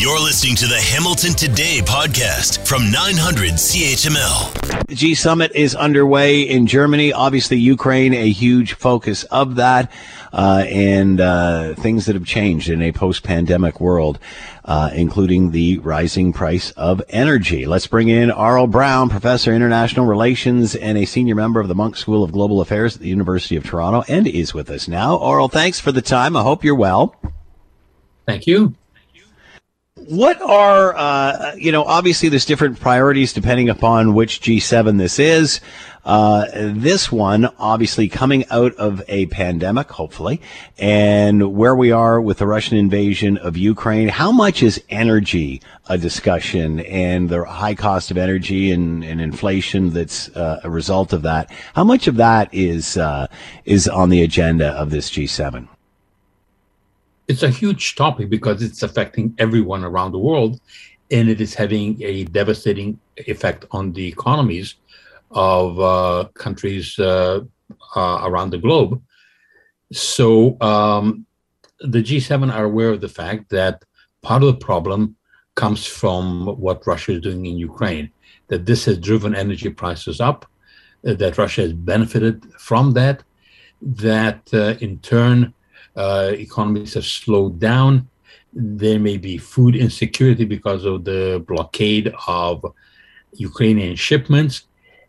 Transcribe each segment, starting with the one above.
You're listening to the Hamilton Today podcast from 900 CHML. G Summit is underway in Germany. Obviously, Ukraine, a huge focus of that, uh, and uh, things that have changed in a post pandemic world, uh, including the rising price of energy. Let's bring in Aurel Braun, Professor International Relations and a senior member of the Munk School of Global Affairs at the University of Toronto, and is with us now. Aurel, thanks for the time. I hope you're well. Thank you what are uh, you know obviously there's different priorities depending upon which G7 this is. Uh, this one obviously coming out of a pandemic, hopefully, and where we are with the Russian invasion of Ukraine. How much is energy a discussion and the high cost of energy and, and inflation that's uh, a result of that? How much of that is uh, is on the agenda of this G7? It's a huge topic because it's affecting everyone around the world and it is having a devastating effect on the economies of uh, countries uh, uh, around the globe. So um, the G7 are aware of the fact that part of the problem comes from what Russia is doing in Ukraine, that this has driven energy prices up, that Russia has benefited from that, that uh, in turn uh, economies have slowed down. There may be food insecurity because of the blockade of Ukrainian shipments.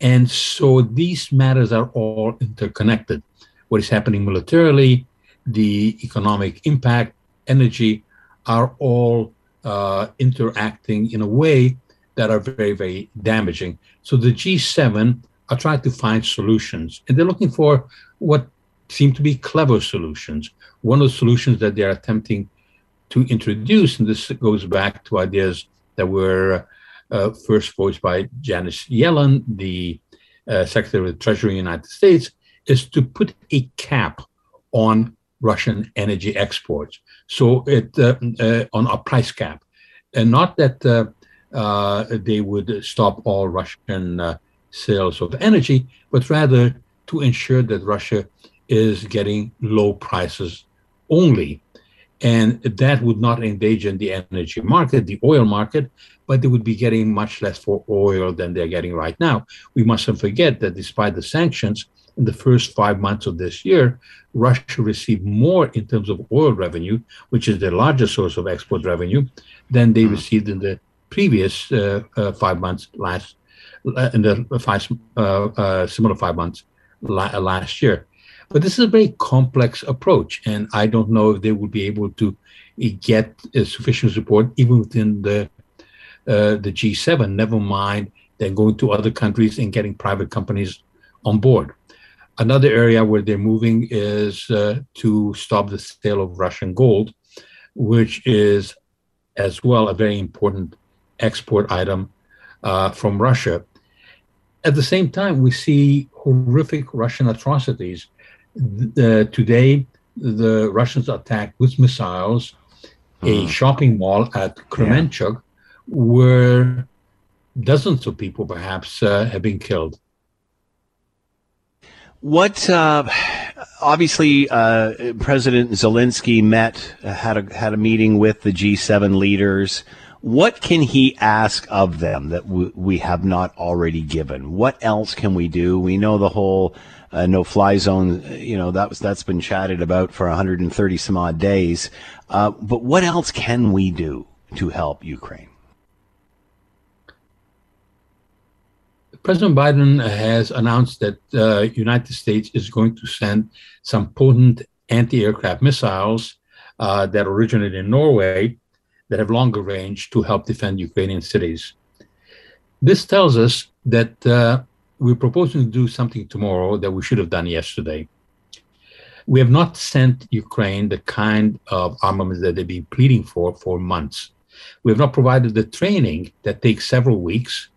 And so these matters are all interconnected. What is happening militarily, the economic impact, energy are all uh, interacting in a way that are very, very damaging. So the G7 are trying to find solutions, and they're looking for what seem to be clever solutions. One of the solutions that they're attempting to introduce, and this goes back to ideas that were uh, first voiced by Janet Yellen, the uh, Secretary of the Treasury of the United States, is to put a cap on Russian energy exports. So it uh, uh on a price cap, and not that uh, uh, they would stop all Russian sales of energy, but rather to ensure that Russia is getting low prices only. And that would not engage in the energy market, the oil market, but they would be getting much less for oil than they're getting right now. We mustn't forget that despite the sanctions, in the first five months of this year, Russia received more in terms of oil revenue, which is their largest source of export revenue, than they mm. received in the previous uh, uh, five months last, uh, in the five uh, uh, similar five months la- last year. But this is a very complex approach, and I don't know if they will be able to get sufficient support even within the uh, the G7. Never mind then going to other countries and getting private companies on board. Another area where they're moving is uh, to stop the sale of Russian gold, which is as well a very important export item uh, from Russia. At the same time, we see horrific Russian atrocities uh, today, the Russians attacked with missiles a hmm. shopping mall at Kremenchuk, yeah. where dozens of people perhaps uh, have been killed. What uh, obviously uh, President Zelensky met had a had a meeting with the G7 leaders. What can he ask of them that we have not already given? What else can we do? We know the whole uh, no fly zone. You know that was that's been chatted about for 130 some odd days. Uh, but what else can we do to help Ukraine? President Biden has announced that the uh, United States is going to send some potent anti-aircraft missiles uh, that originated in Norway that have longer range to help defend Ukrainian cities. This tells us that uh, we're proposing to do something tomorrow that we should have done yesterday. We have not sent Ukraine the kind of armaments that they've been pleading for for months. We have not provided the training that takes several weeks,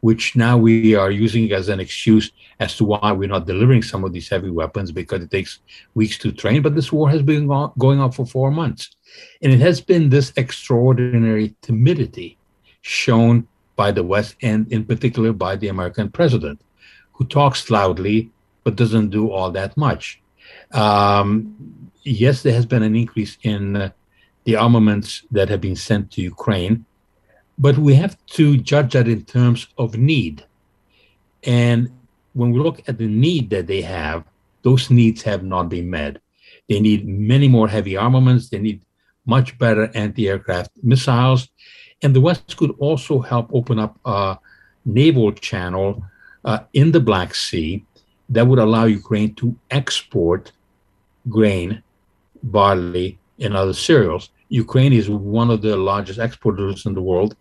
which now we are using as an excuse as to why we're not delivering some of these heavy weapons because it takes weeks to train. But this war has been going on for four months. And it has been this extraordinary timidity shown by the West and in particular by the American president who talks loudly but doesn't do all that much. Um, yes, there has been an increase in uh, the armaments that have been sent to Ukraine, but we have to judge that in terms of need. And when we look at the need that they have, those needs have not been met. They need many more heavy armaments. They need much better anti-aircraft missiles, and the West could also help open up a naval channel uh, in the Black Sea that would allow Ukraine to export grain, barley, and other cereals. Ukraine is one of the largest exporters in the world,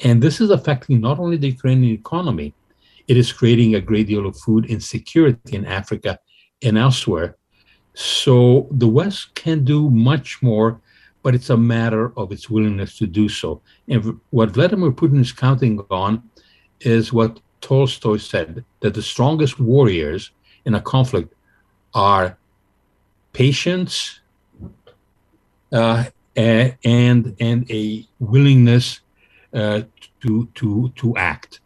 and this is affecting not only the Ukrainian economy, it is creating a great deal of food insecurity in Africa and elsewhere. So the West can do much more, but it's a matter of its willingness to do so. And what Vladimir Putin is counting on is what Tolstoy said that the strongest warriors in a conflict are patience uh, and and a willingness uh, to to to act,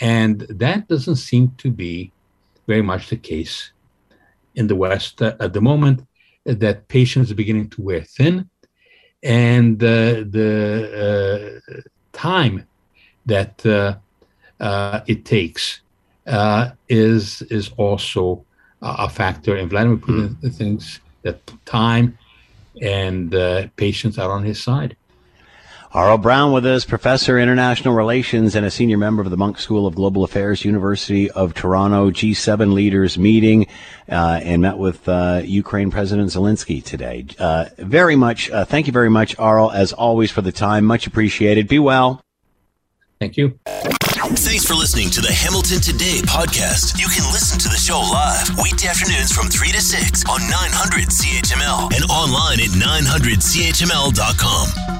and that doesn't seem to be very much the case in the West uh, at the moment. That patience is beginning to wear thin, and the uh, time that uh, uh, it takes is is also a factor. And Vladimir Putin mm. thinks that time and uh, patience are on his side. Aurel Braun with us, professor international relations and a senior member of the Munk School of Global Affairs, University of Toronto G7 leaders meeting, uh, and met with uh, Ukraine President Zelensky today. Uh, very much, uh, thank you very much, Arl, as always for the time. Much appreciated. Be well. Thank you. Thanks for listening to the Hamilton Today podcast. You can listen to the show live weekday afternoons from 3 to 6 on 900 CHML and online at 900CHML.com.